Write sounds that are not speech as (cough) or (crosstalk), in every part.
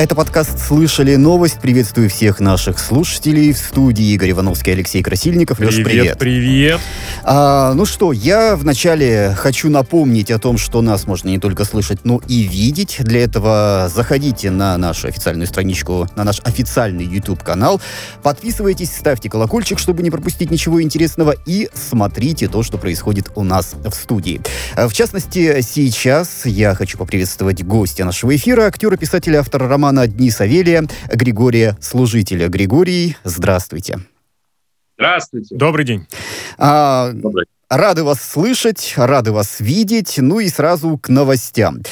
Это подкаст «Слышали новость». Приветствую всех наших слушателей. В студии Игорь Ивановский, Алексей Красильников. Леш, привет. Привет, привет. А, ну что, я вначале хочу напомнить о том, что нас можно не только слышать, но и видеть. Для этого заходите на нашу официальную страничку, на наш официальный YouTube-канал. Подписывайтесь, ставьте колокольчик, чтобы не пропустить ничего интересного. И смотрите то, что происходит у нас в студии. В частности, сейчас я хочу поприветствовать гостя нашего эфира, актера, писателя, автора романа романа «Дни Савелия» Григория Служителя. Григорий, здравствуйте. Здравствуйте. Добрый день. А, Добрый. Рады вас слышать, рады вас видеть. Ну и сразу к новостям.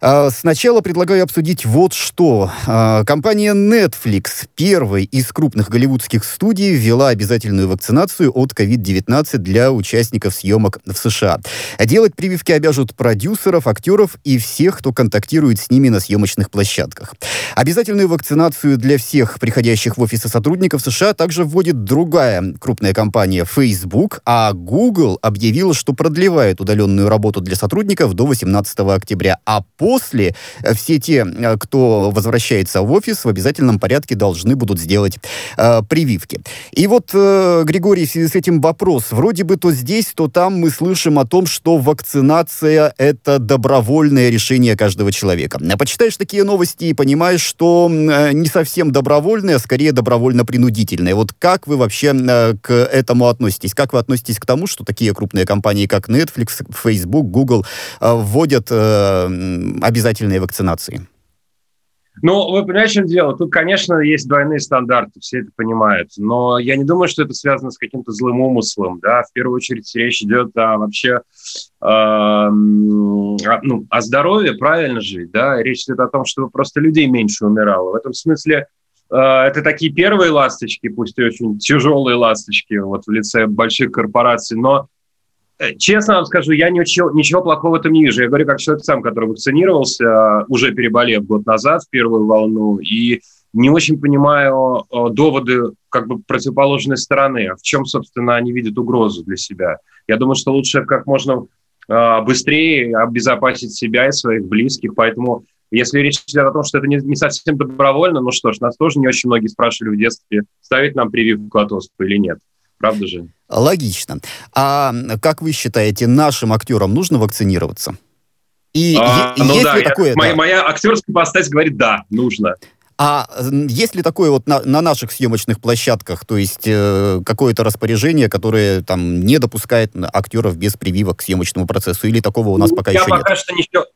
А, сначала предлагаю обсудить вот что. А, компания Netflix, первой из крупных голливудских студий, ввела обязательную вакцинацию от COVID-19 для участников съемок в США. Делать прививки обяжут продюсеров, актеров и всех, кто контактирует с ними на съемочных площадках. Обязательную вакцинацию для всех приходящих в офисы сотрудников США также вводит другая крупная компания Facebook, а Google объявила, что продлевает удаленную работу для сотрудников до 18 октября. А после э, все те, э, кто возвращается в офис, в обязательном порядке должны будут сделать э, прививки. И вот, э, Григорий, в связи с этим вопрос. Вроде бы то здесь, то там мы слышим о том, что вакцинация — это добровольное решение каждого человека. А почитаешь такие новости и понимаешь, что э, не совсем добровольное, а скорее добровольно-принудительное. Вот как вы вообще э, к этому относитесь? Как вы относитесь к тому, что такие крупные компании, как Netflix, Facebook, Google, э, вводят э, обязательные вакцинации? Ну, вы понимаете, в чем дело? Тут, конечно, есть двойные стандарты, все это понимают. Но я не думаю, что это связано с каким-то злым умыслом. Да? В первую очередь речь идет о вообще э, о, ну, о здоровье, правильно жить. Да? Речь идет о том, чтобы просто людей меньше умирало. В этом смысле это такие первые ласточки, пусть и очень тяжелые ласточки вот в лице больших корпораций, но честно вам скажу, я ничего, ничего плохого в этом не вижу. Я говорю как человек сам, который вакцинировался, э, уже переболев год назад в первую волну, и не очень понимаю э, доводы как бы противоположной стороны. В чем, собственно, они видят угрозу для себя? Я думаю, что лучше как можно быстрее обезопасить себя и своих близких, поэтому если речь идет о том, что это не, не совсем добровольно, ну что ж, нас тоже не очень многие спрашивали в детстве, ставить нам прививку от оспы или нет. Правда же? Логично. А как вы считаете, нашим актерам нужно вакцинироваться? И а, е- ну есть да, ли я, такое? Моя, да? моя актерская постать говорит, да, нужно. А есть ли такое вот на, на наших съемочных площадках, то есть э, какое-то распоряжение, которое там не допускает актеров без прививок к съемочному процессу, или такого у нас ну, пока я еще пока нет? Что ничего,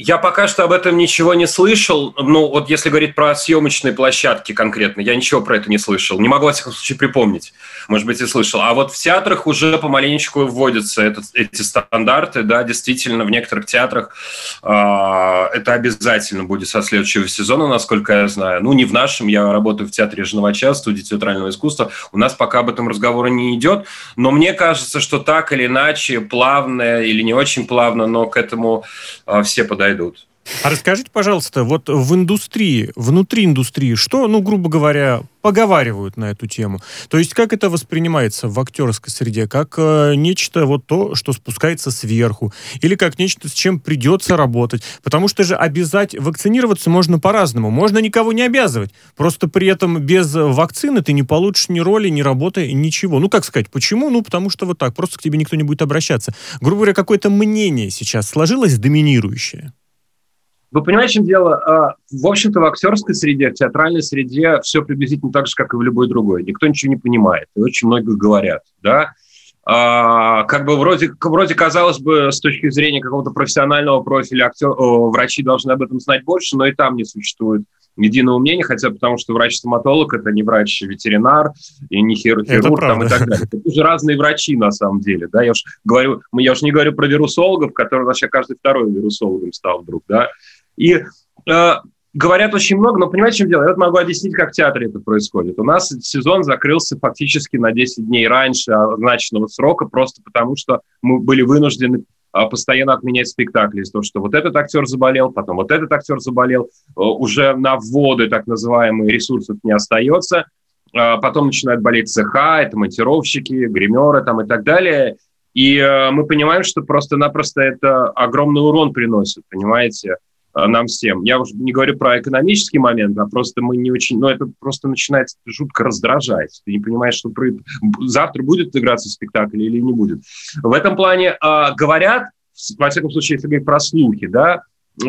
я пока что об этом ничего не слышал. Ну, вот если говорить про съемочные площадки конкретно, я ничего про это не слышал. Не могу, во всяком случае, припомнить. Может быть, и слышал. А вот в театрах уже помаленечку вводятся этот, эти стандарты. Да, действительно, в некоторых театрах э, это обязательно будет со следующего сезона, насколько я знаю. Ну, не в нашем. Я работаю в театре Жновача, студии театрального искусства. У нас пока об этом разговора не идет. Но мне кажется, что так или иначе, плавно или не очень плавно, но к этому э, все et d'autres. А расскажите, пожалуйста, вот в индустрии, внутри индустрии, что, ну, грубо говоря, поговаривают на эту тему? То есть как это воспринимается в актерской среде? Как э, нечто вот то, что спускается сверху? Или как нечто, с чем придется работать? Потому что же обязать вакцинироваться можно по-разному. Можно никого не обязывать. Просто при этом без вакцины ты не получишь ни роли, ни работы, ничего. Ну, как сказать, почему? Ну, потому что вот так. Просто к тебе никто не будет обращаться. Грубо говоря, какое-то мнение сейчас сложилось доминирующее. Вы понимаете, в чем дело? А, в общем-то, в актерской среде, в театральной среде все приблизительно так же, как и в любой другой. Никто ничего не понимает, и очень много говорят, да. А, как бы вроде, вроде казалось бы, с точки зрения какого-то профессионального профиля актер, врачи должны об этом знать больше, но и там не существует единого мнения, хотя потому что врач-стоматолог – это не врач-ветеринар и не хир хирург там, и так далее. Это уже разные врачи на самом деле. Да? Я уж говорю, я уж не говорю про вирусологов, которые вообще каждый второй вирусологом стал вдруг. Да? И э, говорят очень много, но понимаете, в чем дело? Я вот могу объяснить, как в театре это происходит. У нас сезон закрылся фактически на 10 дней раньше означенного срока, просто потому что мы были вынуждены а, постоянно отменять спектакли из-за того, что вот этот актер заболел, потом вот этот актер заболел, э, уже на вводы так называемые ресурсов не остается, а, потом начинают болеть цеха, это монтировщики, гримеры там и так далее, и э, мы понимаем, что просто-напросто это огромный урон приносит, понимаете, нам всем. Я уже не говорю про экономический момент, а просто мы не очень... Ну, это просто начинает жутко раздражать. Ты не понимаешь, что про... завтра будет играться спектакль или не будет. В этом плане э, говорят, во всяком случае, если говорить про слухи, да,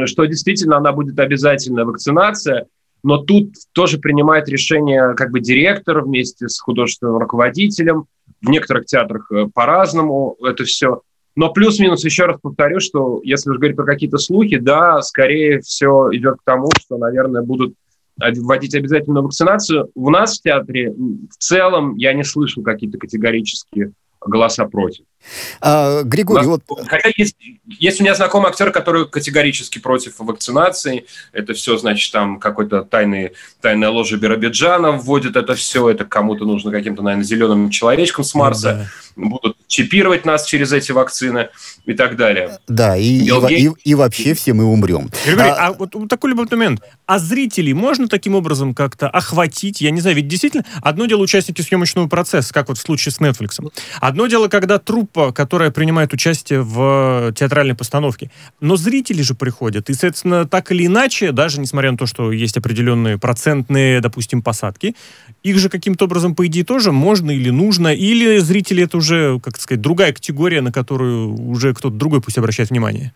что действительно она будет обязательная вакцинация, но тут тоже принимает решение как бы директор вместе с художественным руководителем. В некоторых театрах э, по-разному это все. Но плюс-минус еще раз повторю, что если уж говорить про какие-то слухи, да, скорее все идет к тому, что, наверное, будут вводить обязательную вакцинацию. У нас в театре в целом я не слышал какие-то категорические голоса против. А, Григорий, вот... Хотя есть, есть у меня знакомый актер, который категорически против вакцинации. Это все, значит, там какой-то тайный, тайная ложа Биробиджана вводит это все. Это кому-то нужно каким-то, наверное, зеленым человечком с Марса. Да. Будут чипировать нас через эти вакцины и так далее. Да, и, и, и, и вообще все мы умрем. Григорий, а, а вот такой любой момент. А зрителей можно таким образом как-то охватить? Я не знаю, ведь действительно, одно дело участники съемочного процесса, как вот в случае с Netflix. Одно дело, когда труп группа, которая принимает участие в театральной постановке. Но зрители же приходят. И, соответственно, так или иначе, даже несмотря на то, что есть определенные процентные, допустим, посадки, их же каким-то образом, по идее, тоже можно или нужно, или зрители это уже, как сказать, другая категория, на которую уже кто-то другой пусть обращает внимание.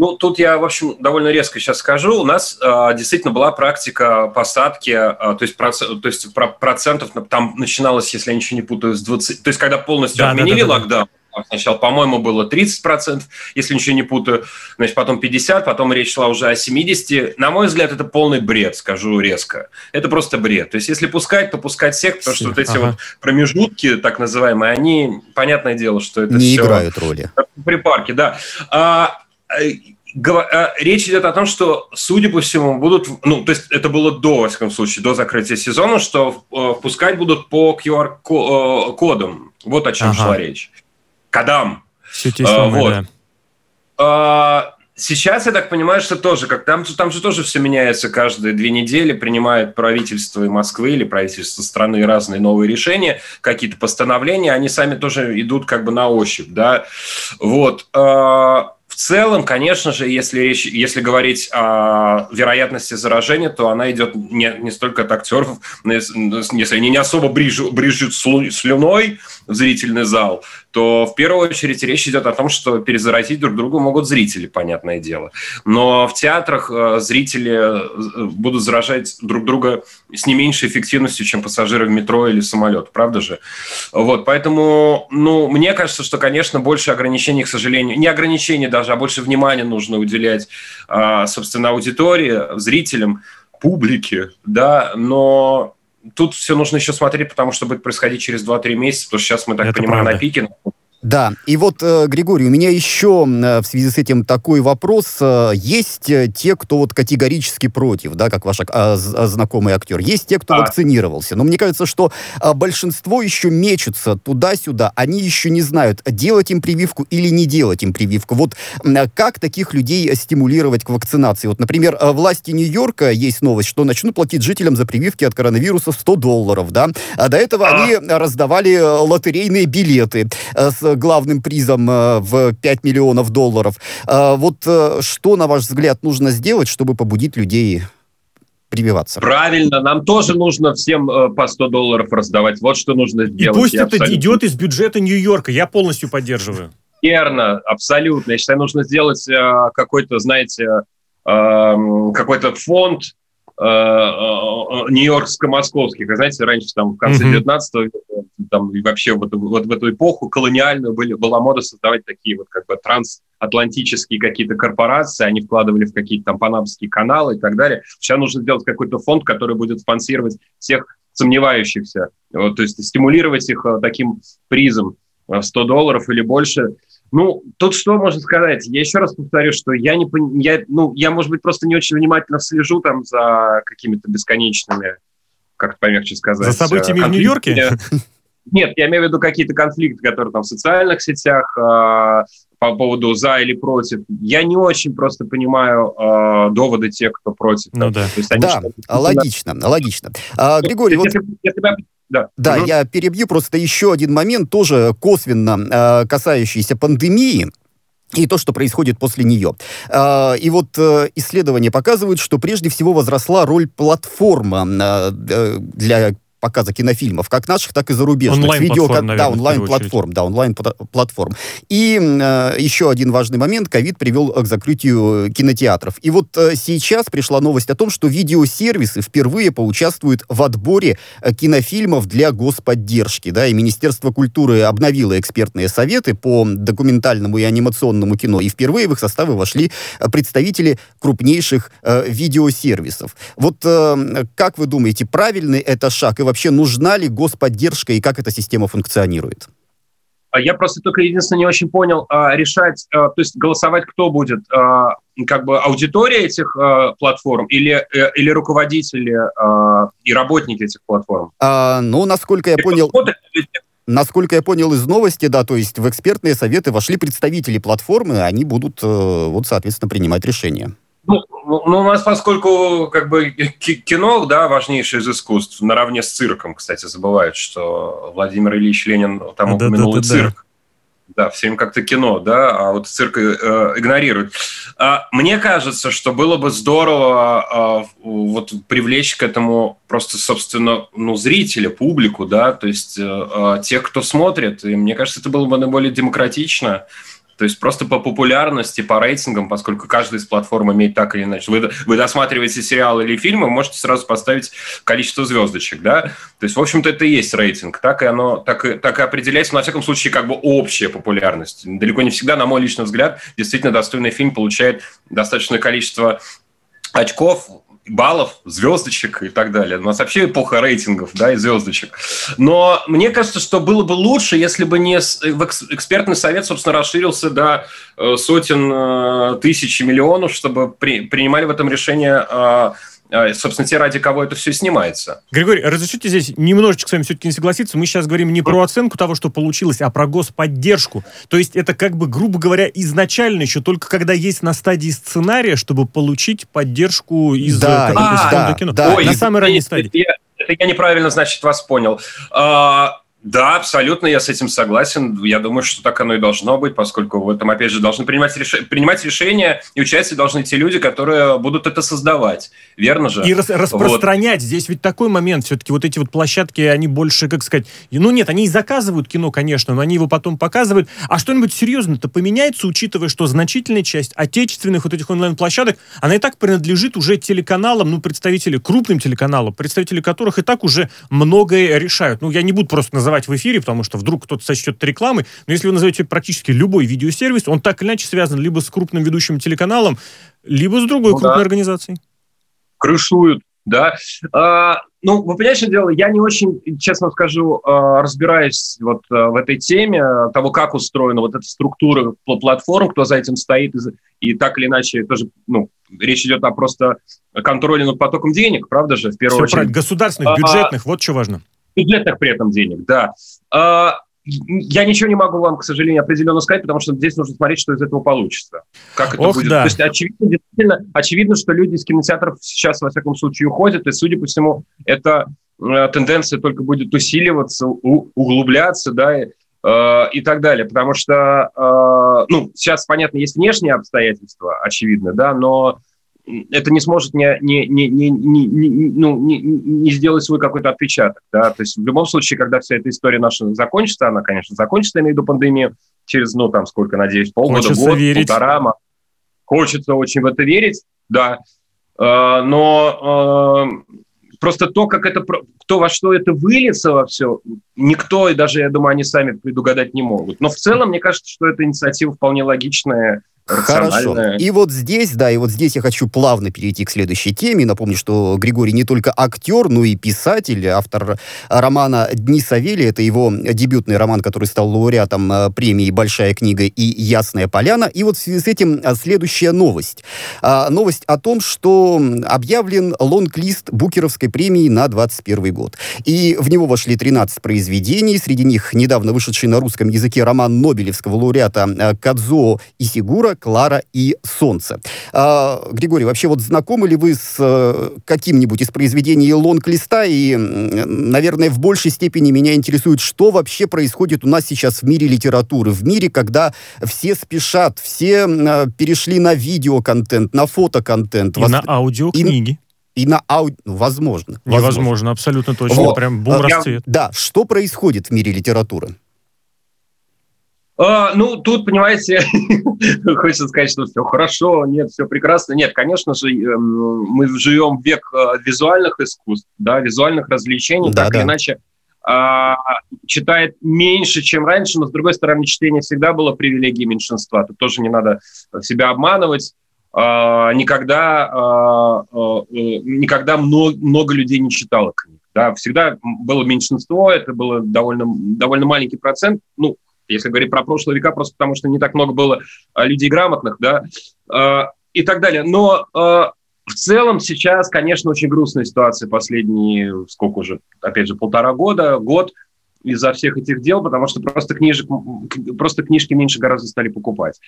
Ну, тут я, в общем, довольно резко сейчас скажу. У нас э, действительно была практика посадки, э, то есть, проц, то есть про, процентов там начиналось, если я ничего не путаю, с 20... То есть, когда полностью да, отменили да, да, да, локдаун, Сначала, по-моему, было 30%, если ничего не путаю, значит, потом 50%, потом речь шла уже о 70%. На мой взгляд, это полный бред, скажу резко. Это просто бред. То есть, если пускать, то пускать всех, потому что вот эти ага. вот промежутки, так называемые, они, понятное дело, что это Не все... играют роли. Припарки, да. А, речь идет о том, что, судя по всему, будут, ну, то есть это было до, во всяком случае, до закрытия сезона, что э, пускать будут по QR-кодам. Э, вот о чем ага. шла речь. Кадам. Самые, вот. да. А, сейчас, я так понимаю, что тоже, как там, там же тоже все меняется каждые две недели, принимает правительство Москвы или правительство страны разные новые решения, какие-то постановления, они сами тоже идут как бы на ощупь, да. Вот. А, целом, конечно же, если, речь, если говорить о вероятности заражения, то она идет не, не столько от актеров, если они не особо брижут, брижут слюной в зрительный зал, то в первую очередь речь идет о том, что перезаразить друг друга могут зрители, понятное дело. Но в театрах э, зрители э, будут заражать друг друга с не меньшей эффективностью, чем пассажиры в метро или самолет, правда же? Вот, поэтому, ну, мне кажется, что, конечно, больше ограничений, к сожалению, не ограничений даже, а больше внимания нужно уделять, а, собственно, аудитории, зрителям, публике, да, но тут все нужно еще смотреть, потому что будет происходить через 2-3 месяца, потому что сейчас мы, так Это понимаем, правда. на пике да, и вот, э, Григорий, у меня еще э, в связи с этим такой вопрос. Э, есть те, кто вот категорически против, да, как ваш а, знакомый актер. Есть те, кто а. вакцинировался. Но мне кажется, что а, большинство еще мечется туда-сюда. Они еще не знают, делать им прививку или не делать им прививку. Вот как таких людей стимулировать к вакцинации? Вот, например, власти Нью-Йорка есть новость, что начнут платить жителям за прививки от коронавируса 100 долларов, да. А до этого а. они раздавали лотерейные билеты с главным призом э, в 5 миллионов долларов. Э, вот э, что, на ваш взгляд, нужно сделать, чтобы побудить людей прививаться. Правильно, нам тоже нужно всем по 100 долларов раздавать. Вот что нужно сделать. И пусть я это абсолютно... идет из бюджета Нью-Йорка, я полностью поддерживаю. Верно, абсолютно. Я считаю, нужно сделать какой-то, знаете, какой-то фонд Э, э, нью-йоркско-московских. Знаете, раньше там в конце mm-hmm. 19 века, там и вообще вот, вот в эту эпоху колониальную были, была мода создавать такие вот как бы трансатлантические какие-то корпорации, они вкладывали в какие-то там панамские каналы и так далее. Сейчас нужно сделать какой-то фонд, который будет спонсировать всех сомневающихся, то есть стимулировать их э, таким призом в 100 долларов или больше – ну, тут что можно сказать? Я еще раз повторю, что я не я, ну, я, может быть, просто не очень внимательно слежу там за какими-то бесконечными, как помягче сказать. За событиями в Нью-Йорке? Нет, я имею в виду какие-то конфликты, которые там в социальных сетях э, по поводу за или против. Я не очень просто понимаю э, доводы тех, кто против. Ну да. То есть они да, логично, логично. А, Григорий, если, вот... Если, да, да угу. я перебью просто еще один момент, тоже косвенно э, касающийся пандемии. и то, что происходит после нее. И вот э, исследования показывают, что прежде всего возросла роль платформа э, для показа кинофильмов, как наших, так и зарубежных. Онлайн-платформ, видео, да, онлайн-платформ, да, онлайн-платформ. И э, еще один важный момент. Ковид привел к закрытию кинотеатров. И вот э, сейчас пришла новость о том, что видеосервисы впервые поучаствуют в отборе э, кинофильмов для господдержки. Да, и Министерство культуры обновило экспертные советы по документальному и анимационному кино. И впервые в их составы вошли э, представители крупнейших э, видеосервисов. Вот э, как вы думаете, правильный это шаг? И вообще нужна ли господдержка и как эта система функционирует? А я просто только единственное не очень понял, а, решать, а, то есть голосовать кто будет, как бы аудитория этих платформ или, э, или руководители и работники этих платформ? А, ну, насколько я понял... Насколько я понял из новости, да, то есть в экспертные советы вошли представители платформы, они будут, э, вот, соответственно, принимать решения. Ну, ну, у нас, поскольку как бы кино, да, важнейшее из искусств, наравне с цирком, кстати, забывают, что Владимир Ильич Ленин там да, упомянул да, да, цирк. Да. Да, всем как-то кино, да, а вот цирк э, игнорирует. А, мне кажется, что было бы здорово э, вот привлечь к этому просто, собственно, ну, зрителя, публику, да, то есть э, э, тех, кто смотрит. И мне кажется, это было бы наиболее демократично. То есть просто по популярности, по рейтингам, поскольку каждая из платформ имеет так или иначе. Вы, вы досматриваете сериалы или фильмы, можете сразу поставить количество звездочек, да? То есть, в общем-то, это и есть рейтинг. Так и оно так и, так и определяется, на всяком случае, как бы общая популярность. Далеко не всегда, на мой личный взгляд, действительно достойный фильм получает достаточное количество очков, баллов, звездочек и так далее. У нас вообще эпоха рейтингов, да, и звездочек. Но мне кажется, что было бы лучше, если бы не экспертный совет, собственно, расширился до э, сотен э, тысяч миллионов, чтобы при, принимали в этом решение э, собственно, те, ради кого это все снимается. Григорий, разрешите здесь немножечко с вами все-таки не согласиться. Мы сейчас говорим не про оценку того, что получилось, а про господдержку. То есть это как бы, грубо говоря, изначально еще только когда есть на стадии сценария, чтобы получить поддержку из да, а, да, кино. Да. Ой, на самой ранней стадии. Я, это я неправильно, значит, вас понял. А, да, абсолютно, я с этим согласен. Я думаю, что так оно и должно быть, поскольку в этом, опять же, должны принимать, реш... принимать решения, и участие должны те люди, которые будут это создавать. Верно же? И рас распространять. Вот. Здесь ведь такой момент. Все-таки вот эти вот площадки, они больше, как сказать... Ну нет, они и заказывают кино, конечно, но они его потом показывают. А что-нибудь серьезно-то поменяется, учитывая, что значительная часть отечественных вот этих онлайн-площадок, она и так принадлежит уже телеканалам, ну, представители, крупным телеканалам, представители которых и так уже многое решают. Ну, я не буду просто называть называть в эфире, потому что вдруг кто-то сочтет это рекламой, но если вы назовете практически любой видеосервис, он так или иначе связан либо с крупным ведущим телеканалом, либо с другой ну, крупной да. организацией. Крышуют, да. А, ну, вы понимаете, что дело, я не очень, честно скажу, а, разбираюсь вот а, в этой теме того, как устроена вот эта структура платформ, кто за этим стоит, и, и так или иначе тоже, ну, речь идет о просто контроле над потоком денег, правда же, в первую Все очередь. Правильно. Государственных, бюджетных, а, вот что важно бюджетных при этом денег, да. А, я ничего не могу вам, к сожалению, определенно сказать, потому что здесь нужно смотреть, что из этого получится. Как это Ох, будет. Да. То есть очевидно, действительно, очевидно, что люди из кинотеатров сейчас, во всяком случае, уходят, и, судя по всему, эта э, тенденция только будет усиливаться, у, углубляться, да, и, э, и так далее. Потому что, э, ну, сейчас, понятно, есть внешние обстоятельства, очевидно, да, но это не сможет не, не, не, не, не, не, ну, не, не сделать свой какой-то отпечаток. Да? То есть в любом случае, когда вся эта история наша закончится, она, конечно, закончится, я имею в виду пандемию, через, ну, там, сколько, надеюсь, полгода, Хочется год, верить. полтора. Хочется очень в это верить, да. Э, но э, просто то, как это, кто во что это выльется во все, никто, и даже, я думаю, они сами предугадать не могут. Но в целом, мне кажется, что эта инициатива вполне логичная, Хорошо. И вот здесь, да, и вот здесь я хочу плавно перейти к следующей теме. Напомню, что Григорий не только актер, но и писатель, автор романа «Дни Савелия». Это его дебютный роман, который стал лауреатом э, премии «Большая книга» и «Ясная поляна». И вот в связи с этим э, следующая новость. А, новость о том, что объявлен лонг-лист Букеровской премии на 2021 год. И в него вошли 13 произведений. Среди них недавно вышедший на русском языке роман Нобелевского лауреата э, Кадзо Исигура Клара и Солнце. А, Григорий, вообще вот знакомы ли вы с э, каким-нибудь из произведений лонг-листа? И, наверное, в большей степени меня интересует, что вообще происходит у нас сейчас в мире литературы, в мире, когда все спешат, все э, перешли на видеоконтент, на фотоконтент. И Вос... на аудиокниги. И, и на ауди... Ну, возможно. Невозможно, возможно. абсолютно точно. Вот. Прям бум расцвет. Да, что происходит в мире литературы? А, ну, тут, понимаете, (laughs) хочется сказать, что все хорошо, нет, все прекрасно. Нет, конечно же, эм, мы живем в век э, визуальных искусств, да, визуальных развлечений, да, так да. или иначе а, читает меньше, чем раньше, но, с другой стороны, чтение всегда было привилегией меньшинства. Тут тоже не надо себя обманывать. А, никогда, а, никогда много, много людей не читало книг. Да, всегда было меньшинство, это было довольно, довольно маленький процент. Ну, если говорить про прошлые века, просто потому что не так много было а, людей грамотных, да, а, и так далее. Но а, в целом сейчас, конечно, очень грустная ситуация последние, сколько уже, опять же, полтора года, год из-за всех этих дел, потому что просто, книжек, просто книжки меньше гораздо стали покупать.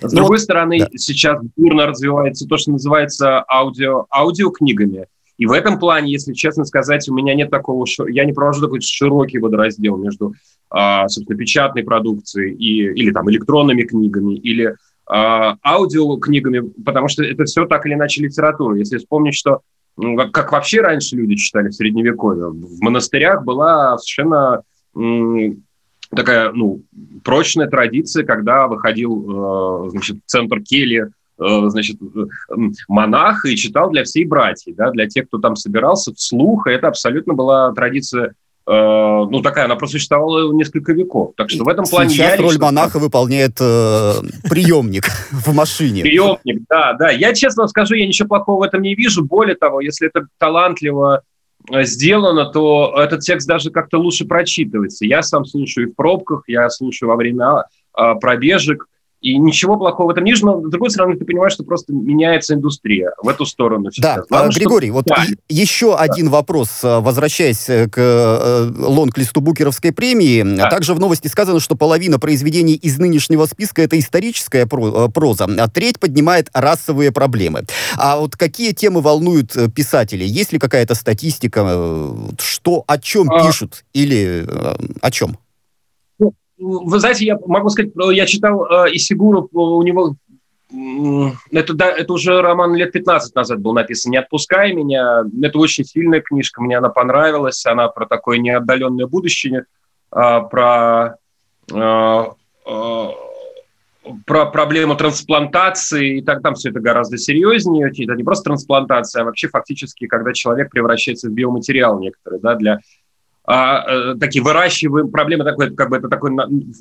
С ну, другой стороны, да. сейчас бурно развивается то, что называется аудио, аудиокнигами. И в этом плане, если честно сказать, у меня нет такого, я не провожу такой широкий водораздел между а, собственно, печатной продукцией и, или там электронными книгами, или а, аудиокнигами, потому что это все так или иначе литература. Если вспомнить, что как, как вообще раньше люди читали в Средневековье, в монастырях была совершенно такая, ну, прочная традиция, когда выходил, э, значит, центр кельи, э, значит, монах и читал для всей братьи, да, для тех, кто там собирался вслух. И это абсолютно была традиция Э, ну, такая, она просуществовала несколько веков. Так что в этом плане... Сейчас роль лично... монаха выполняет э, приемник (laughs) в машине. Приемник, да, да. Я честно скажу, я ничего плохого в этом не вижу. Более того, если это талантливо э, сделано, то этот текст даже как-то лучше прочитывается. Я сам слушаю в пробках, я слушаю во время а, пробежек. И ничего плохого в этом не но, с другой стороны, ты понимаешь, что просто меняется индустрия в эту сторону сейчас. Да, Главное, Григорий, что... вот да. еще да. один вопрос, э, возвращаясь э, к э, лонг-листу Букеровской премии. Да. Также в новости сказано, что половина произведений из нынешнего списка – это историческая проза, а треть поднимает расовые проблемы. А вот какие темы волнуют писателей? Есть ли какая-то статистика, что, о чем а... пишут или о чем? Вы знаете, я могу сказать, я читал э, Исигуру, у него это, да, это уже роман лет 15 назад был написан «Не отпускай меня». Это очень сильная книжка, мне она понравилась. Она про такое неотдаленное будущее, а, про, а, про проблему трансплантации. И так там все это гораздо серьезнее. Это не просто трансплантация, а вообще фактически, когда человек превращается в биоматериал некоторый, да, для а, э, такие выращиваем, проблема такой, как бы это такой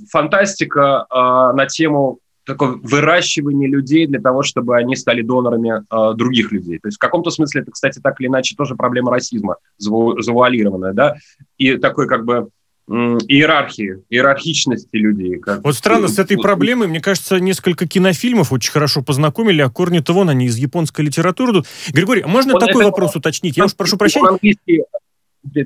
фантастика а, на тему такое выращивание людей для того, чтобы они стали донорами а, других людей. То есть в каком-то смысле это, кстати, так или иначе тоже проблема расизма заву, завуалированная, да, и такой как бы иерархии, иерархичности людей. Как... Вот странно, с этой проблемой, мне кажется, несколько кинофильмов очень хорошо познакомили, а корни-то вон они из японской литературы. Григорий, а можно вот такой вопрос уточнить? Я уж прошу прощения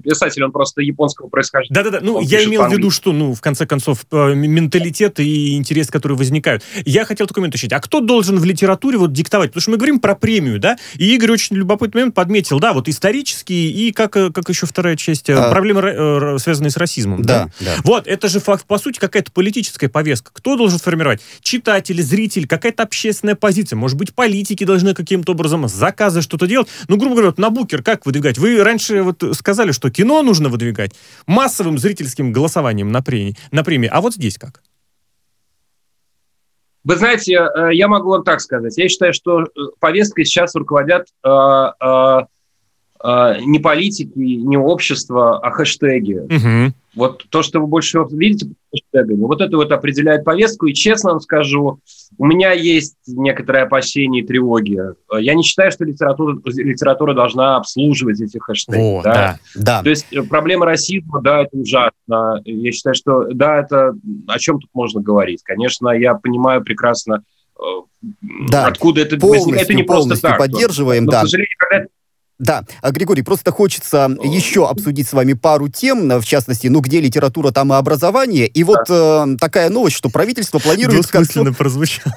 писатель, он просто японского происхождения. Да-да-да, ну, я имел в виду, что, ну, в конце концов, э, менталитет и интерес, которые возникают. Я хотел такой момент уточнить. А кто должен в литературе вот диктовать? Потому что мы говорим про премию, да? И Игорь очень любопытный момент подметил, да, вот исторические и как, э, как еще вторая часть, э, а... проблемы, связанные с расизмом. Да, да, да. Вот, это же, факт, по сути, какая-то политическая повестка. Кто должен формировать? Читатель, зритель, какая-то общественная позиция. Может быть, политики должны каким-то образом заказы что-то делать. Ну, грубо говоря, вот на букер как выдвигать? Вы раньше вот сказали, сказали, что кино нужно выдвигать массовым зрительским голосованием на премии, на премии. А вот здесь как? Вы знаете, э, я могу вам так сказать. Я считаю, что э, повесткой сейчас руководят э, не политики, не общество, а хэштеги. Угу. Вот то, что вы больше всего видите хэштегами, вот это вот определяет повестку. И честно вам скажу, у меня есть некоторые опасения и тревоги. Я не считаю, что литература, литература должна обслуживать эти хэштеги. О, да? Да, да. То есть э, проблема расизма, да, это ужасно. Я считаю, что да, это о чем тут можно говорить. Конечно, я понимаю прекрасно, э, да, откуда это возникает. Это не просто так. поддерживаем, но, да. К сожалению, когда Да, а, Григорий, просто хочется еще обсудить с вами пару тем, в частности, ну, где литература, там и образование. И вот да. э, такая новость, что правительство планирует... Двусмысленно концу... прозвучало.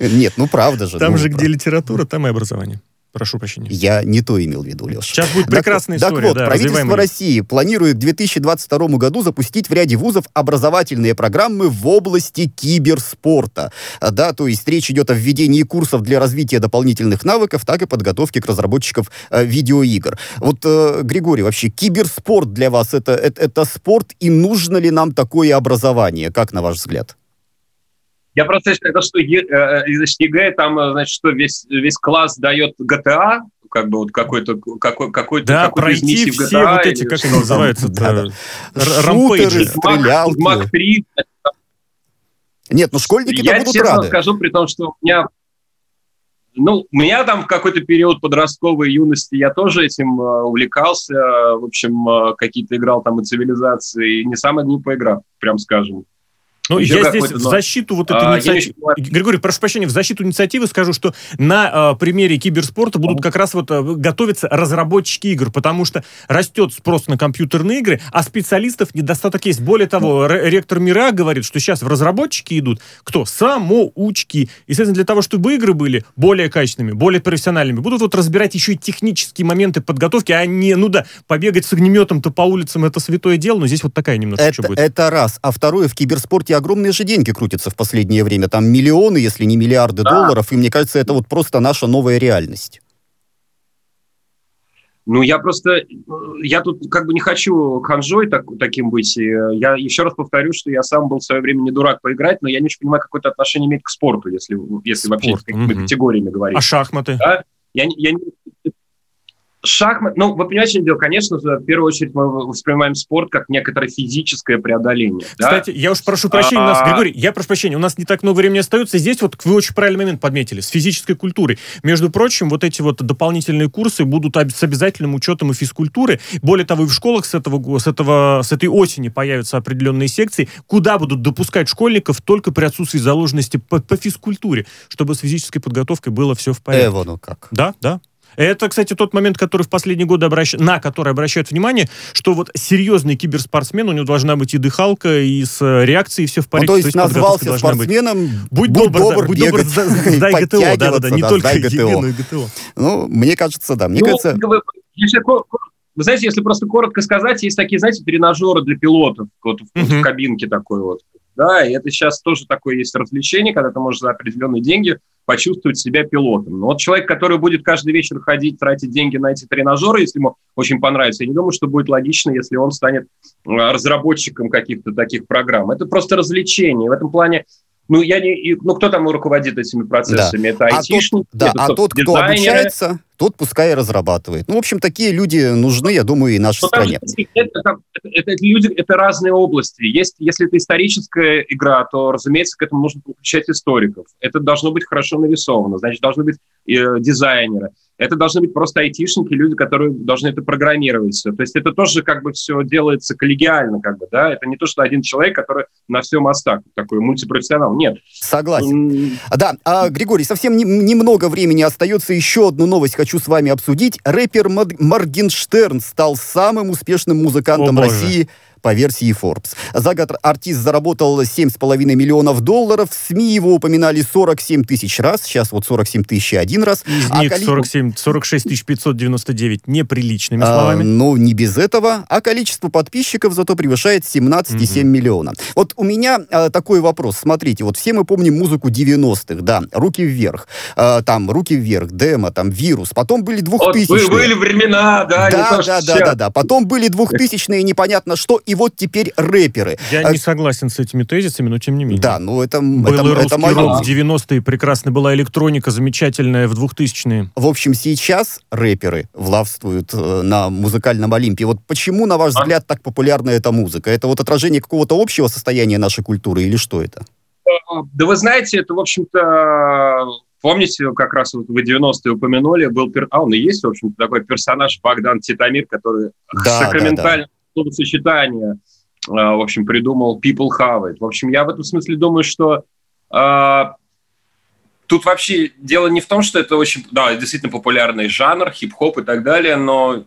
Нет, ну правда же. Там ну, же, где литература, там и образование. Прошу прощения. Я не то имел в виду, Леша. Сейчас будет прекрасная так, история. Так вот, да, правительство России планирует к 2022 году запустить в ряде вузов образовательные программы в области киберспорта. Да, то есть речь идет о введении курсов для развития дополнительных навыков, так и подготовки к разработчиков э, видеоигр. Вот, э, Григорий, вообще киберспорт для вас это, это, это спорт, и нужно ли нам такое образование, как на ваш взгляд? Я просто это что э, э, из ЕГЭ там, э, значит, что весь, весь класс сдает GTA, как бы вот какой-то какой какой-то да, какой пройти в GTA, все вот эти как они называются да, рампейджи, стрелялки. Мах 3. Нет, ну школьники Я будут честно рады. скажу, при том, что у меня ну, у меня там в какой-то период подростковой юности я тоже этим э, увлекался. В общем, э, какие-то играл там и цивилизации. И не самая глупая игра, прям скажем. Ну, Еще я здесь в защиту вот этой а, инициативы... Григорий, прошу прощения, в защиту инициативы скажу, что на э, примере киберспорта будут как раз вот э, готовиться разработчики игр, потому что растет спрос на компьютерные игры, а специалистов недостаток есть. Более того, ректор МИРА говорит, что сейчас в разработчики идут кто? Самоучки. И, соответственно, для того, чтобы игры были более качественными, более профессиональными, будут вот разбирать еще и технические моменты подготовки, а не, ну да, побегать с огнеметом-то по улицам это святое дело, но здесь вот такая немножко это, будет. Это раз. А второе, в киберспорте огромные же деньги крутятся в последнее время. Там миллионы, если не миллиарды да. долларов. И мне кажется, это вот просто наша новая реальность. Ну, я просто, я тут как бы не хочу ханжой так, таким быть. Я еще раз повторю, что я сам был в свое время не дурак поиграть, но я не очень понимаю, какое это отношение имеет к спорту, если, если Спорт. вообще с какими-то угу. категориями говорить. А шахматы? Да? Я, я не, Шахмат, ну, вы понимаете, дело, конечно же, в первую очередь мы воспринимаем спорт как некоторое физическое преодоление. Кстати, да? я уж прошу прощения, у нас, Григорий, я прошу прощения, у нас не так много времени остается. Здесь вот вы очень правильный момент подметили, с физической культурой. Между прочим, вот эти вот дополнительные курсы будут с обязательным учетом и физкультуры. Более того, и в школах с этого, с этого, с этой осени появятся определенные секции, куда будут допускать школьников только при отсутствии задолженности по, по физкультуре, чтобы с физической подготовкой было все в порядке. Эво, ну как. Да, да. Это, кстати, тот момент, который в последние годы обращ... на который обращают внимание, что вот серьезный киберспортсмен, у него должна быть и дыхалка, и с э, реакцией все в порядке. Ну, то, есть, то есть назвался спортсменом, будь, будь добр, добр, да, будь добр, сдай ГТО, да-да-да, не да, только ЕГЭ, но и ГТО. Ну, мне кажется, да, мне ну, кажется... Вы знаете, если просто коротко сказать, есть такие, знаете, тренажеры для пилотов, вот uh-huh. в кабинке такой вот. Да, и это сейчас тоже такое есть развлечение, когда ты можешь за определенные деньги почувствовать себя пилотом. Но вот человек, который будет каждый вечер ходить, тратить деньги на эти тренажеры, если ему очень понравится, я не думаю, что будет логично, если он станет а, разработчиком каких-то таких программ. Это просто развлечение. В этом плане ну, я не, ну, кто там руководит этими процессами? Да. Это айтишники? А тот, да, это а тот, кто дизайнеры? обучается, тот пускай и разрабатывает. Ну, в общем, такие люди нужны, я думаю, и нашей Но стране. Это, это, это, это люди, это разные области. Есть, если это историческая игра, то, разумеется, к этому нужно подключать историков. Это должно быть хорошо нарисовано, значит, должны быть э, дизайнеры. Это должны быть просто айтишники, люди, которые должны это программировать все. То есть это тоже как бы все делается коллегиально, как бы, да, это не то, что один человек, который на всем мостах, такой мультипрофессионал, нет. Согласен. Mm. Да, а, Григорий, совсем не, немного времени остается, еще одну новость хочу с вами обсудить. Рэпер Моргенштерн стал самым успешным музыкантом О, России по версии Forbes. За год артист заработал 7,5 миллионов долларов. В СМИ его упоминали 47 тысяч раз. Сейчас вот 47 тысяч один раз. Из а них коли... 47, 46 тысяч 599 неприличными а, словами. Ну, не без этого. А количество подписчиков зато превышает 17,7 угу. миллиона. Вот у меня а, такой вопрос. Смотрите, вот все мы помним музыку 90-х, да, «Руки вверх». А, там «Руки вверх», «Демо», там «Вирус». Потом были 2000-е. Вот были времена, да. Да, да, да, да, да. Потом были 2000-е, непонятно что. И вот теперь рэперы. Я а... не согласен с этими тезисами, но тем не менее. Да, ну это... Был это, русский это мое... рок в 90-е, прекрасно была электроника, замечательная в 2000-е. В общем, сейчас рэперы влавствуют э, на музыкальном Олимпе. Вот почему, на ваш а? взгляд, так популярна эта музыка? Это вот отражение какого-то общего состояния нашей культуры или что это? Да вы знаете, это, в общем-то, Помните, как раз вот вы 90-е упомянули, был, а он и есть, в общем-то, такой персонаж Богдан Титамир, который да, сакраментально да, да. Сочетание в общем, придумал People Have It. В общем, я в этом смысле думаю, что э, тут вообще дело не в том, что это очень, да, действительно популярный жанр, хип-хоп и так далее, но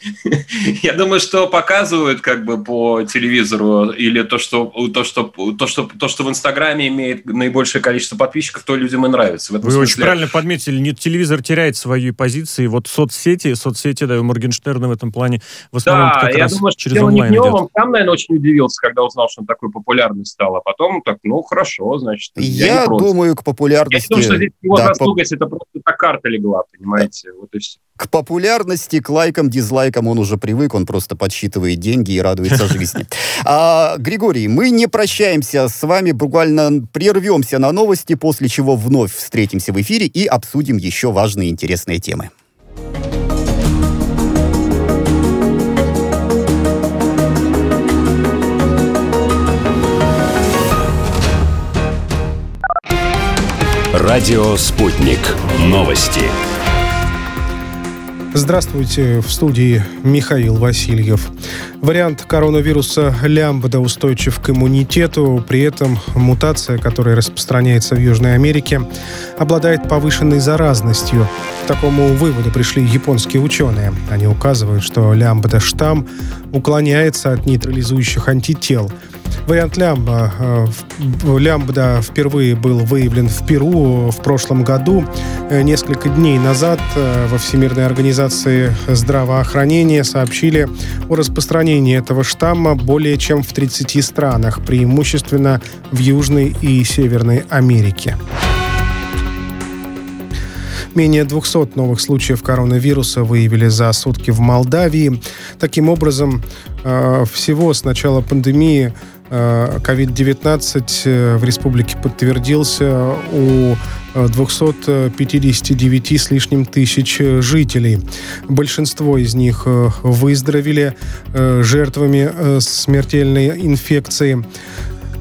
(laughs) Я думаю, что показывают как бы по телевизору или то, что то, что то, что то, что в Инстаграме имеет наибольшее количество подписчиков, то людям и нравится. В этом Вы смысле... очень правильно подметили, не телевизор теряет свои позиции, вот соцсети, соцсети, да, у Моргенштерна в этом плане в основном да, как я раз думаю, через дело онлайн не в нем, идет. Он сам, наверное, очень удивился, когда узнал, что он такой популярный стал, а потом так, ну хорошо, значит. Я, я думаю, к популярности. Я думаю, что здесь его да, заслуга, по... это просто так карта легла, понимаете, вот и все к популярности, к лайкам, дизлайкам он уже привык, он просто подсчитывает деньги и радуется (laughs) жизни. А, Григорий, мы не прощаемся с вами, буквально прервемся на новости, после чего вновь встретимся в эфире и обсудим еще важные интересные темы. Радио «Спутник». Новости. Здравствуйте, в студии Михаил Васильев. Вариант коронавируса лямбда устойчив к иммунитету, при этом мутация, которая распространяется в Южной Америке, обладает повышенной заразностью. К такому выводу пришли японские ученые. Они указывают, что лямбда-штамм уклоняется от нейтрализующих антител – Вариант лямбда, э, лямбда впервые был выявлен в Перу в прошлом году. Э, несколько дней назад э, во Всемирной организации здравоохранения сообщили о распространении этого штамма более чем в 30 странах, преимущественно в Южной и Северной Америке. Менее 200 новых случаев коронавируса выявили за сутки в Молдавии. Таким образом, всего с начала пандемии COVID-19 э, в республике подтвердился у 259 с лишним тысяч жителей. Большинство из них э, выздоровели э, жертвами смертельной инфекции.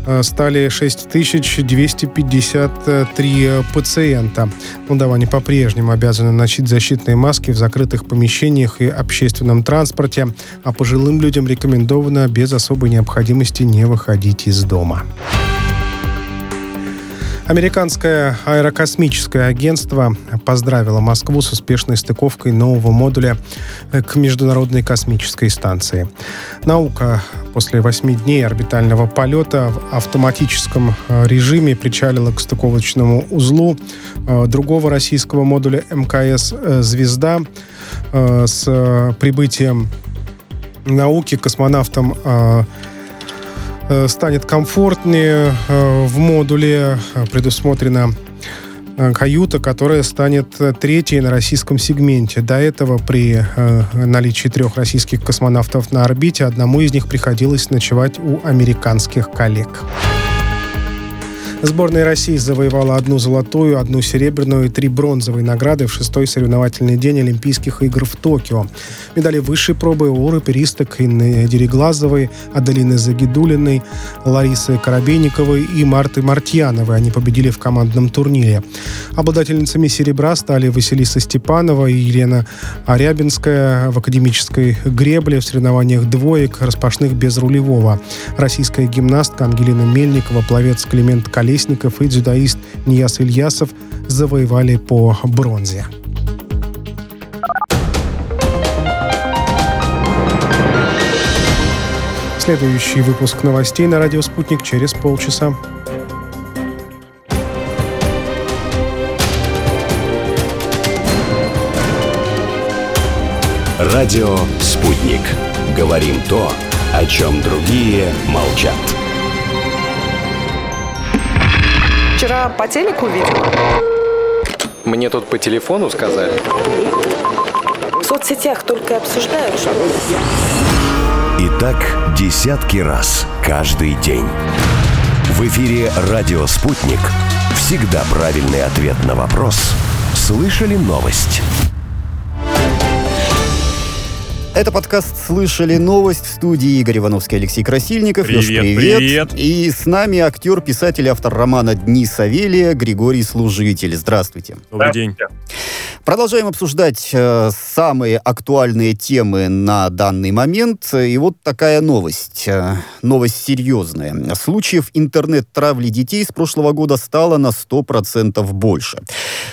Э, стали 6253 пациента. Молдаване по-прежнему обязаны носить защитные маски в закрытых помещениях и общественном транспорте, а пожилым людям рекомендовано без особой необходимости не выходить из дома. Американское аэрокосмическое агентство поздравило Москву с успешной стыковкой нового модуля к Международной космической станции. Наука после восьми дней орбитального полета в автоматическом э, режиме причалила к стыковочному узлу э, другого российского модуля МКС э, «Звезда» с прибытием науки космонавтам станет комфортнее. В модуле предусмотрена Э, каюта, которая станет э, третьей на российском сегменте. До этого при э, наличии трех российских космонавтов на орбите одному из них приходилось ночевать у американских коллег. Сборная России завоевала одну золотую, одну серебряную и три бронзовые награды в шестой соревновательный день Олимпийских игр в Токио. Медали высшей пробы у рыперисток Инны Дереглазовой, Аделины Загидулиной, Ларисы Коробейниковой и Марты Мартьяновой. Они победили в командном турнире. Обладательницами серебра стали Василиса Степанова и Елена Арябинская в академической гребле в соревнованиях двоек распашных без рулевого. Российская гимнастка Ангелина Мельникова, пловец Климент Калин Колесников и дзюдоист Нияс Ильясов завоевали по бронзе. Следующий выпуск новостей на радио «Спутник» через полчаса. Радио «Спутник». Говорим то, о чем другие молчат. По телеку видел. Мне тут по телефону сказали. В соцсетях только обсуждают, что... И так десятки раз каждый день. В эфире «Радио Спутник». Всегда правильный ответ на вопрос. Слышали новость? Это подкаст «Слышали новость» в студии Игорь Ивановский, Алексей Красильников. Привет, Леш, привет. привет. И с нами актер, писатель, автор романа «Дни Савелия» Григорий Служитель. Здравствуйте. Добрый день. Продолжаем обсуждать э, самые актуальные темы на данный момент. И вот такая новость. Э, новость серьезная. Случаев интернет-травли детей с прошлого года стало на 100% больше.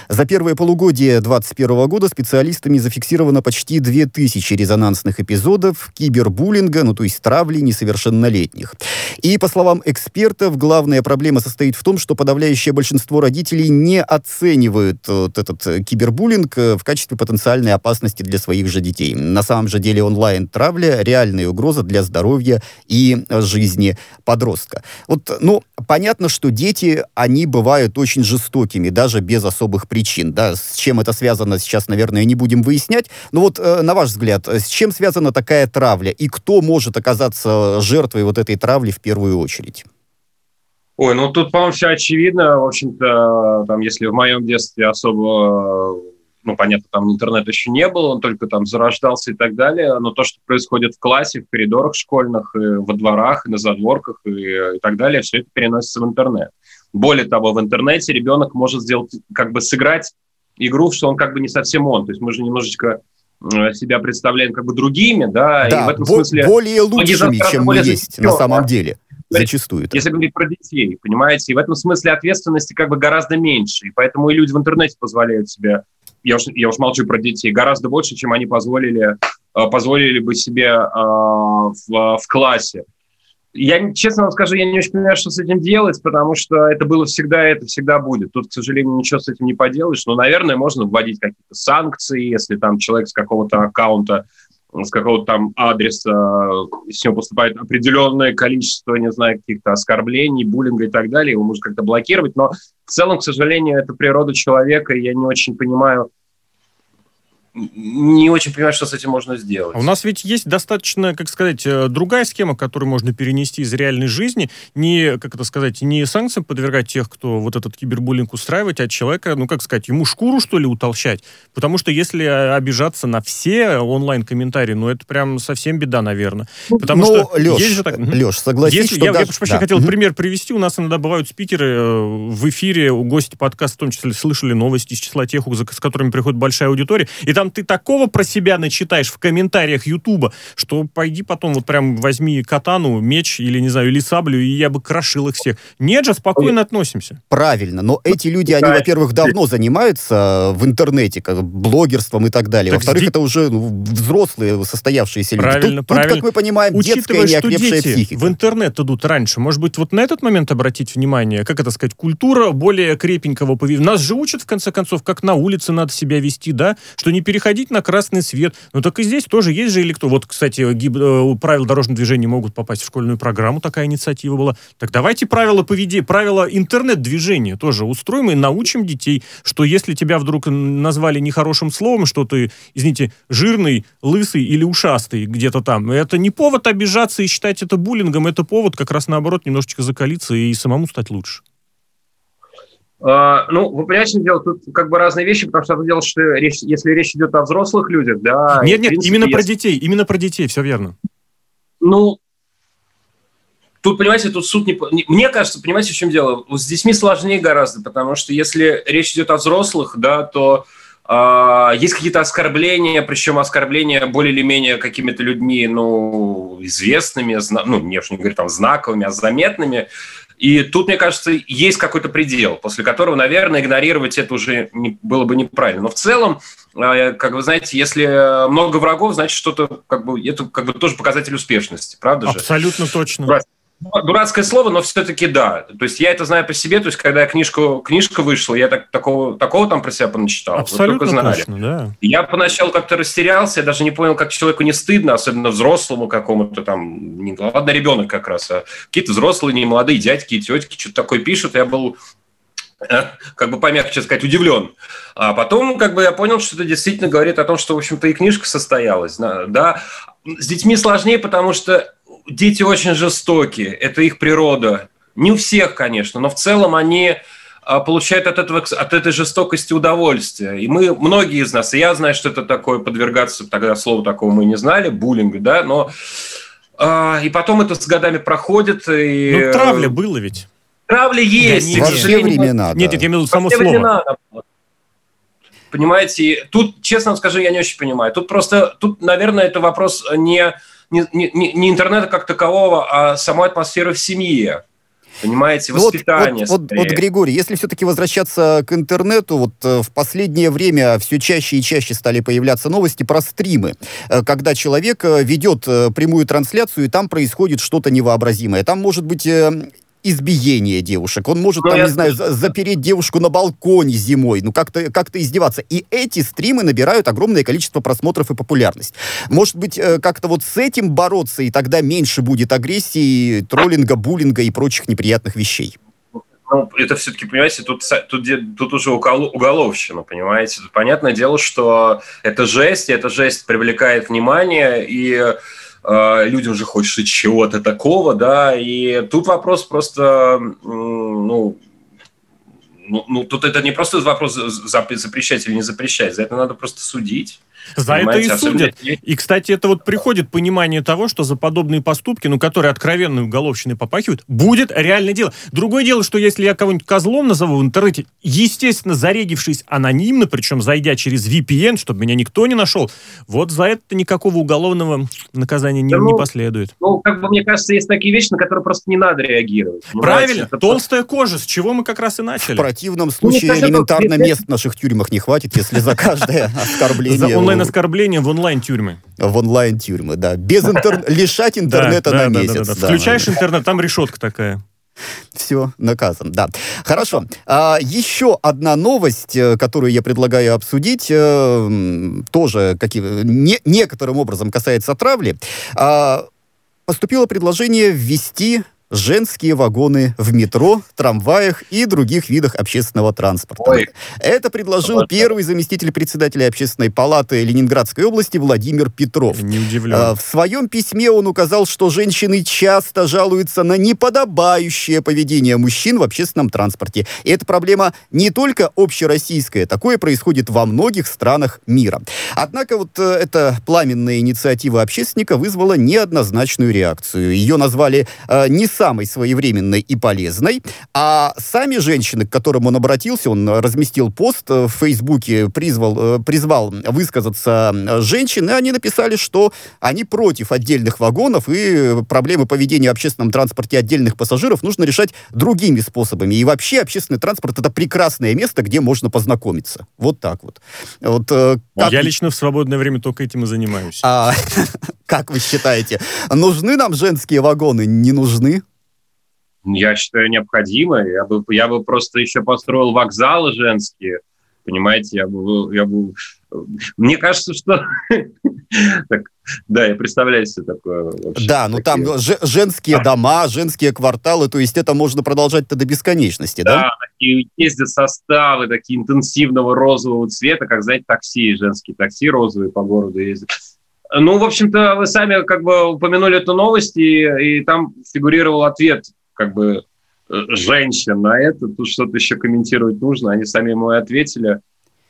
За первое полугодие 2021 года специалистами зафиксировано почти 2000 резонансных эпизодов кибербуллинга, ну то есть травли несовершеннолетних. И по словам экспертов, главная проблема состоит в том, что подавляющее большинство родителей не оценивают вот этот кибербуллинг буллинг э, в качестве потенциальной опасности для своих же детей. На самом же деле онлайн-травля – реальная угроза для здоровья и жизни подростка. Вот, ну, понятно, что дети, они бывают очень жестокими, даже без особых причин. Да? С чем это связано, сейчас, наверное, не будем выяснять. Но вот, э, на ваш взгляд, с чем связана такая травля? И кто может оказаться жертвой вот этой травли в первую очередь? Ой, ну тут, по-моему, все очевидно. В общем-то, там, если в моем детстве особо ну, понятно, там интернет еще не был, он только там зарождался и так далее, но то, что происходит в классе, в коридорах школьных, и во дворах, и на задворках и, и так далее, все это переносится в интернет. Более того, в интернете ребенок может сделать, как бы сыграть игру, что он как бы не совсем он. То есть мы же немножечко э, себя представляем как бы другими, да, да и в этом бо- смысле... более лучшими, чем мы есть на самом деле. Зачастую. Если говорить про детей, понимаете, и в этом смысле ответственности как бы гораздо меньше, и поэтому и люди в интернете позволяют себе я уж, я уж молчу про детей, гораздо больше, чем они позволили, э, позволили бы себе э, в, в классе. Я, честно вам скажу, я не очень понимаю, что с этим делать, потому что это было всегда, это всегда будет. Тут, к сожалению, ничего с этим не поделаешь, но, наверное, можно вводить какие-то санкции, если там человек с какого-то аккаунта с какого-то там адреса, с него поступает определенное количество, не знаю, каких-то оскорблений, буллинга и так далее, его можно как-то блокировать, но в целом, к сожалению, это природа человека, и я не очень понимаю, не очень понимаю, что с этим можно сделать. А у нас ведь есть достаточно, как сказать, э, другая схема, которую можно перенести из реальной жизни. Не, как это сказать, не санкциям подвергать тех, кто вот этот кибербуллинг устраивает, а человека, ну, как сказать, ему шкуру, что ли, утолщать. Потому что если обижаться на все онлайн-комментарии, ну, это прям совсем беда, наверное. Ну, Потому Но, что Леш, есть же так... Леш, согласись, если, что... Я, даже... я прошу да. хотел угу. пример привести. У нас иногда бывают спикеры э, в эфире, у гостей подкаста в том числе слышали новости из числа тех, с которыми приходит большая аудитория, и там там ты такого про себя начитаешь в комментариях Ютуба, что пойди потом вот прям возьми катану, меч или, не знаю, или саблю, и я бы крошил их всех. Нет же, спокойно относимся. Правильно, но эти люди, они, во-первых, давно занимаются в интернете, как блогерством и так далее. Так Во-вторых, это уже ну, взрослые, состоявшиеся люди. Правильно, тут, правильно. Тут, как мы понимаем, Учитывая, детская неокрепшая дети психика. в интернет идут раньше, может быть, вот на этот момент обратить внимание, как это сказать, культура более крепенького поведения. Нас же учат, в конце концов, как на улице надо себя вести, да, что не переходить на красный свет. Ну так и здесь тоже есть же электро. Вот, кстати, гиб... Э, правила дорожного движения могут попасть в школьную программу, такая инициатива была. Так давайте правила поведения, правила интернет-движения тоже устроим и научим детей, что если тебя вдруг назвали нехорошим словом, что ты, извините, жирный, лысый или ушастый где-то там, это не повод обижаться и считать это буллингом, это повод как раз наоборот немножечко закалиться и самому стать лучше. А, ну, вы понимаете, дело, тут как бы разные вещи, потому что дело, что речь, если речь идет о взрослых людях, да... Нет, нет, принципе, именно если... про детей, именно про детей, все верно. Ну, тут, понимаете, тут суд не... Мне кажется, понимаете, в чем дело? С детьми сложнее гораздо, потому что если речь идет о взрослых, да, то э, есть какие-то оскорбления, причем оскорбления более или менее какими-то людьми, ну, известными, ну, не, не говорю там знаковыми, а заметными, и тут, мне кажется, есть какой-то предел, после которого, наверное, игнорировать это уже не, было бы неправильно. Но в целом, э, как вы знаете, если много врагов, значит, что-то как бы это как бы тоже показатель успешности, правда же? Абсолютно точно. Дурацкое слово, но все-таки да. То есть я это знаю по себе. То есть когда книжку, книжка вышла, я так, такого, такого там про себя поначитал. Абсолютно знали. точно, да. Я поначалу как-то растерялся, я даже не понял, как человеку не стыдно, особенно взрослому какому-то там, не, ладно, ребенок как раз, а какие-то взрослые, не молодые дядьки и тетки что-то такое пишут. Я был э, как бы помягче сказать, удивлен. А потом как бы я понял, что это действительно говорит о том, что, в общем-то, и книжка состоялась. Да. С детьми сложнее, потому что дети очень жестокие, это их природа. Не у всех, конечно, но в целом они а, получают от, этого, от этой жестокости удовольствие. И мы, многие из нас, и я знаю, что это такое, подвергаться, тогда слова такого мы не знали, буллинг, да, но а, и потом это с годами проходит. И... Ну, травля было ведь. Травля есть. Да, нет, во все времена. Нет, нет, я имею в виду само слово. Времена, понимаете, тут, честно вам скажу, я не очень понимаю. Тут просто, тут, наверное, это вопрос не, не, не, не интернета как такового, а самой атмосферы в семье. Понимаете, воспитание. Вот, вот, вот, вот, Григорий, если все-таки возвращаться к интернету, вот э, в последнее время все чаще и чаще стали появляться новости про стримы, э, когда человек э, ведет прямую трансляцию, и там происходит что-то невообразимое. Там может быть избиение девушек. Он может, ну, там, я... не знаю, запереть девушку на балконе зимой, ну как-то как издеваться. И эти стримы набирают огромное количество просмотров и популярность. Может быть, э, как-то вот с этим бороться, и тогда меньше будет агрессии, троллинга, буллинга и прочих неприятных вещей. Ну, это все-таки, понимаете, тут, тут, тут уже уголовщина, понимаете. Тут понятное дело, что это жесть, и эта жесть привлекает внимание, и людям же хочется чего-то такого, да, и тут вопрос просто, ну, ну, ну, тут это не просто вопрос запрещать или не запрещать, за это надо просто судить. За это и судят. И, кстати, это вот приходит понимание того, что за подобные поступки, ну, которые откровенной уголовщиной попахивают, будет реальное дело. Другое дело, что если я кого-нибудь козлом назову в интернете, естественно, зарегившись анонимно, причем зайдя через VPN, чтобы меня никто не нашел, вот за это никакого уголовного наказания не, ну, не последует. Ну, как бы, мне кажется, есть такие вещи, на которые просто не надо реагировать. Правильно. Это Толстая просто... кожа, с чего мы как раз и начали. В противном случае ну, элементарно мест в наших тюрьмах не хватит, если за каждое (laughs) оскорбление онлайн-оскорбление в онлайн-тюрьмы. В онлайн-тюрьмы, да. Без интер... (laughs) Лишать интернета на месяц. Включаешь интернет, там решетка такая. Все, наказан, да. Хорошо. А, еще одна новость, э, которую я предлагаю обсудить, э, тоже какие, не, некоторым образом касается травли. А, поступило предложение ввести женские вагоны в метро, трамваях и других видах общественного транспорта. Ой. Это предложил вот. первый заместитель председателя общественной палаты Ленинградской области Владимир Петров. Не удивлен. А, в своем письме он указал, что женщины часто жалуются на неподобающее поведение мужчин в общественном транспорте. И эта проблема не только общероссийская, такое происходит во многих странах мира. Однако вот э, эта пламенная инициатива общественника вызвала неоднозначную реакцию. Ее назвали э, не самой своевременной и полезной. А сами женщины, к которым он обратился, он разместил пост в Фейсбуке, призвал, э, призвал высказаться женщин, и они написали, что они против отдельных вагонов, и проблемы поведения в общественном транспорте отдельных пассажиров нужно решать другими способами. И вообще общественный транспорт — это прекрасное место, где можно познакомиться. Вот так вот. вот э, как... Я лично в свободное время только этим и занимаюсь. А, (laughs) как вы считаете, нужны нам женские вагоны? Не нужны? Я считаю, необходимо. Я бы, я бы просто еще построил вокзалы женские. Понимаете, я бы... Я бы... Мне кажется, что... (laughs) так, да, я представляю себе такое. Вообще, да, ну такие... там женские дома, женские кварталы, то есть это можно продолжать-то до бесконечности, да? Да, такие ездят составы, такие интенсивного розового цвета, как, знаете, такси, женские такси розовые по городу ездят. Ну, в общем-то, вы сами как бы упомянули эту новость, и, и там фигурировал ответ как бы э, женщин на это, тут что-то еще комментировать нужно. Они сами ему и ответили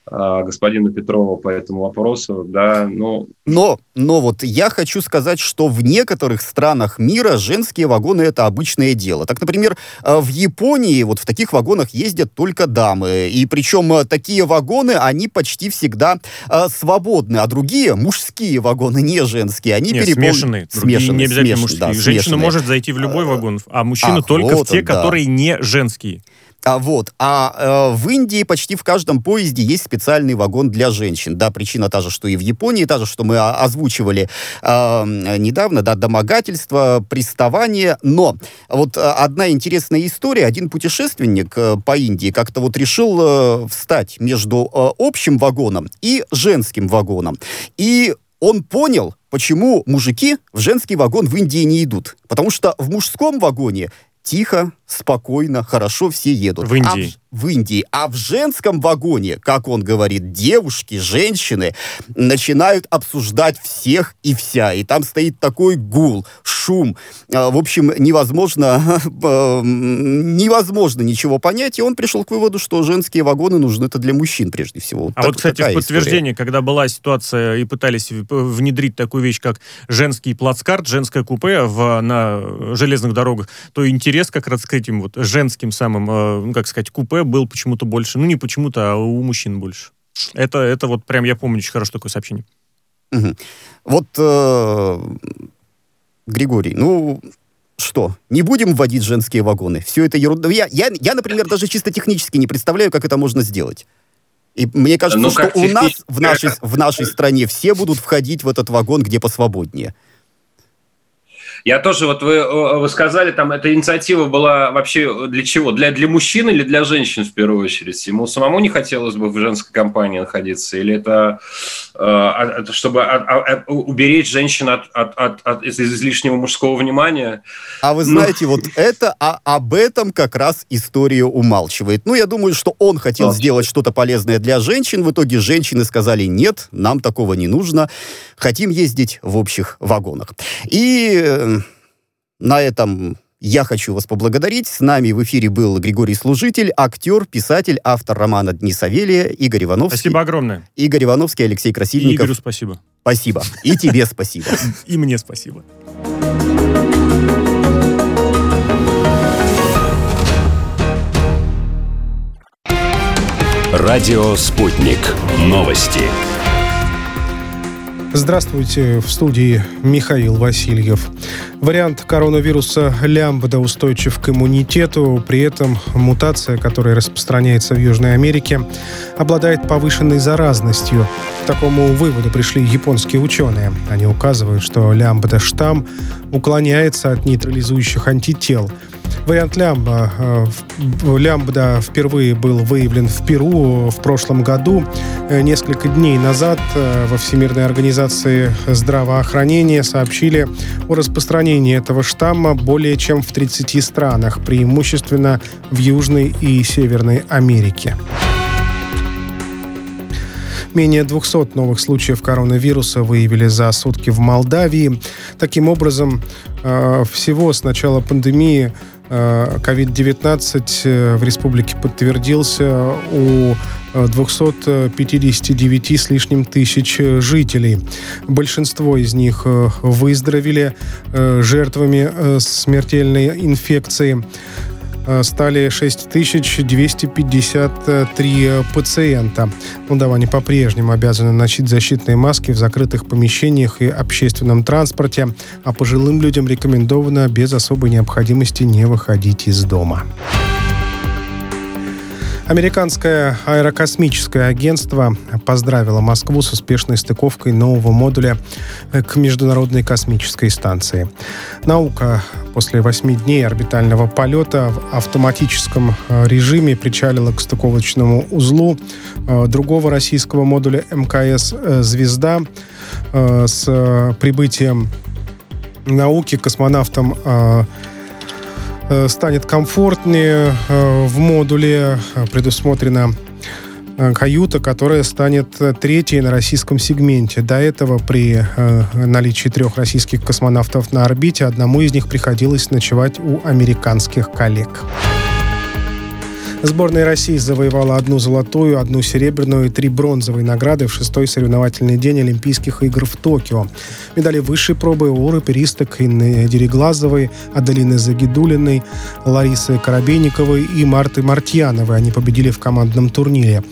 а, господина Петрова по этому вопросу, да, ну... Но, но вот я хочу сказать, что в некоторых странах мира женские вагоны — это обычное дело. Так, например, э, в Японии вот в таких вагонах ездят только дамы, и причем э, такие вагоны, они почти всегда э, свободны, а другие, мужские вагоны, не женские, они переполнены. Смешанные. смешанные. Не обязательно смеш... мужские. Да, Женщина смешанные. может зайти в любой вагон, а мужчина Ах, только вот в те, он, да. которые не женские. А, вот. А э, в Индии почти в каждом поезде есть специальный вагон для женщин. Да, причина та же, что и в Японии, та же, что мы озвучивали э, недавно, да, домогательство, приставание. Но вот э, одна интересная история. Один путешественник э, по Индии как-то вот решил э, встать между э, общим вагоном и женским вагоном. И он понял, почему мужики в женский вагон в Индии не идут. Потому что в мужском вагоне тихо, спокойно, хорошо все едут. В Индии. А в Индии. А в женском вагоне, как он говорит, девушки, женщины начинают обсуждать всех и вся. И там стоит такой гул, шум. А, в общем, невозможно, (laughs) а, невозможно ничего понять. И он пришел к выводу, что женские вагоны нужны это для мужчин прежде всего. А так, вот, кстати, в подтверждение, история. когда была ситуация и пытались внедрить такую вещь, как женский плацкарт, женское купе в, на железных дорогах, то интерес как раз к этим вот женским самым, э, ну, как сказать, купе был почему-то больше. Ну, не почему-то, а у мужчин больше. Это, это вот прям, я помню очень хорошо такое сообщение. Угу. Вот, э, Григорий, ну, что, не будем вводить женские вагоны? Все это ерунда. Я, я, я, например, даже чисто технически не представляю, как это можно сделать. И мне кажется, ну, что у нас в нашей, в нашей стране все будут входить в этот вагон, где посвободнее. Я тоже, вот вы, вы сказали, там, эта инициатива была вообще для чего? Для, для мужчин или для женщин в первую очередь? Ему самому не хотелось бы в женской компании находиться? Или это, э, чтобы от, от, уберечь женщин от, от, от, от излишнего мужского внимания? А вы ну. знаете, ну... вот это, а, об этом как раз история умалчивает. Ну, я думаю, что он хотел Молчит. сделать что-то полезное для женщин. В итоге женщины сказали, нет, нам такого не нужно. Хотим ездить в общих вагонах. И э, на этом я хочу вас поблагодарить. С нами в эфире был Григорий Служитель, актер, писатель, автор романа «Дни Савелия» Игорь Ивановский. Спасибо огромное. Игорь Ивановский, Алексей Красильников. И Игорю спасибо. Спасибо. И тебе спасибо. (laughs) И мне спасибо. Радио «Спутник». Новости. Здравствуйте, в студии Михаил Васильев. Вариант коронавируса лямбда устойчив к иммунитету, при этом мутация, которая распространяется в Южной Америке, обладает повышенной заразностью. К такому выводу пришли японские ученые. Они указывают, что лямбда-штамм уклоняется от нейтрализующих антител – Вариант лямбда, э, лямбда впервые был выявлен в Перу в прошлом году. Э, несколько дней назад э, во Всемирной организации здравоохранения сообщили о распространении этого штамма более чем в 30 странах, преимущественно в Южной и Северной Америке. Менее 200 новых случаев коронавируса выявили за сутки в Молдавии. Таким образом, всего с начала пандемии COVID-19 э, в республике подтвердился у 259 э, с лишним тысяч жителей. Большинство из них э, выздоровели жертвами смертельной инфекции. Э, стали 6253 пациента. Молдаване по-прежнему обязаны носить защитные маски в закрытых помещениях и общественном транспорте, а пожилым людям рекомендовано без особой необходимости не выходить из дома. Американское аэрокосмическое агентство поздравило Москву с успешной стыковкой нового модуля к Международной космической станции. Наука после восьми дней орбитального полета в автоматическом э, режиме причалила к стыковочному узлу э, другого российского модуля МКС э, «Звезда» с прибытием науки космонавтам Э, станет комфортнее. Э, в модуле э, предусмотрена каюта, которая станет третьей на российском сегменте. До этого при наличии трех российских космонавтов на орбите одному из них приходилось ночевать у американских коллег. Сборная России завоевала одну золотую, одну серебряную и три бронзовые награды в шестой соревновательный день Олимпийских игр в Токио. Медали высшей пробы у раперисток Инны Дереглазовой, Аделины Загидулиной, Ларисы Коробейниковой и Марты Мартьяновой. Они победили в командном турнире.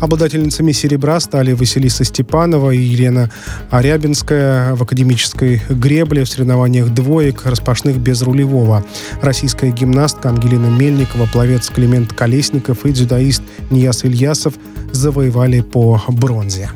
Обладательницами серебра стали Василиса Степанова и Елена Арябинская в академической гребле в соревнованиях двоек распашных без рулевого. Российская гимнастка Ангелина Мельникова, пловец Климент Калей Колесников и дзюдоист Нияс Ильясов завоевали по бронзе.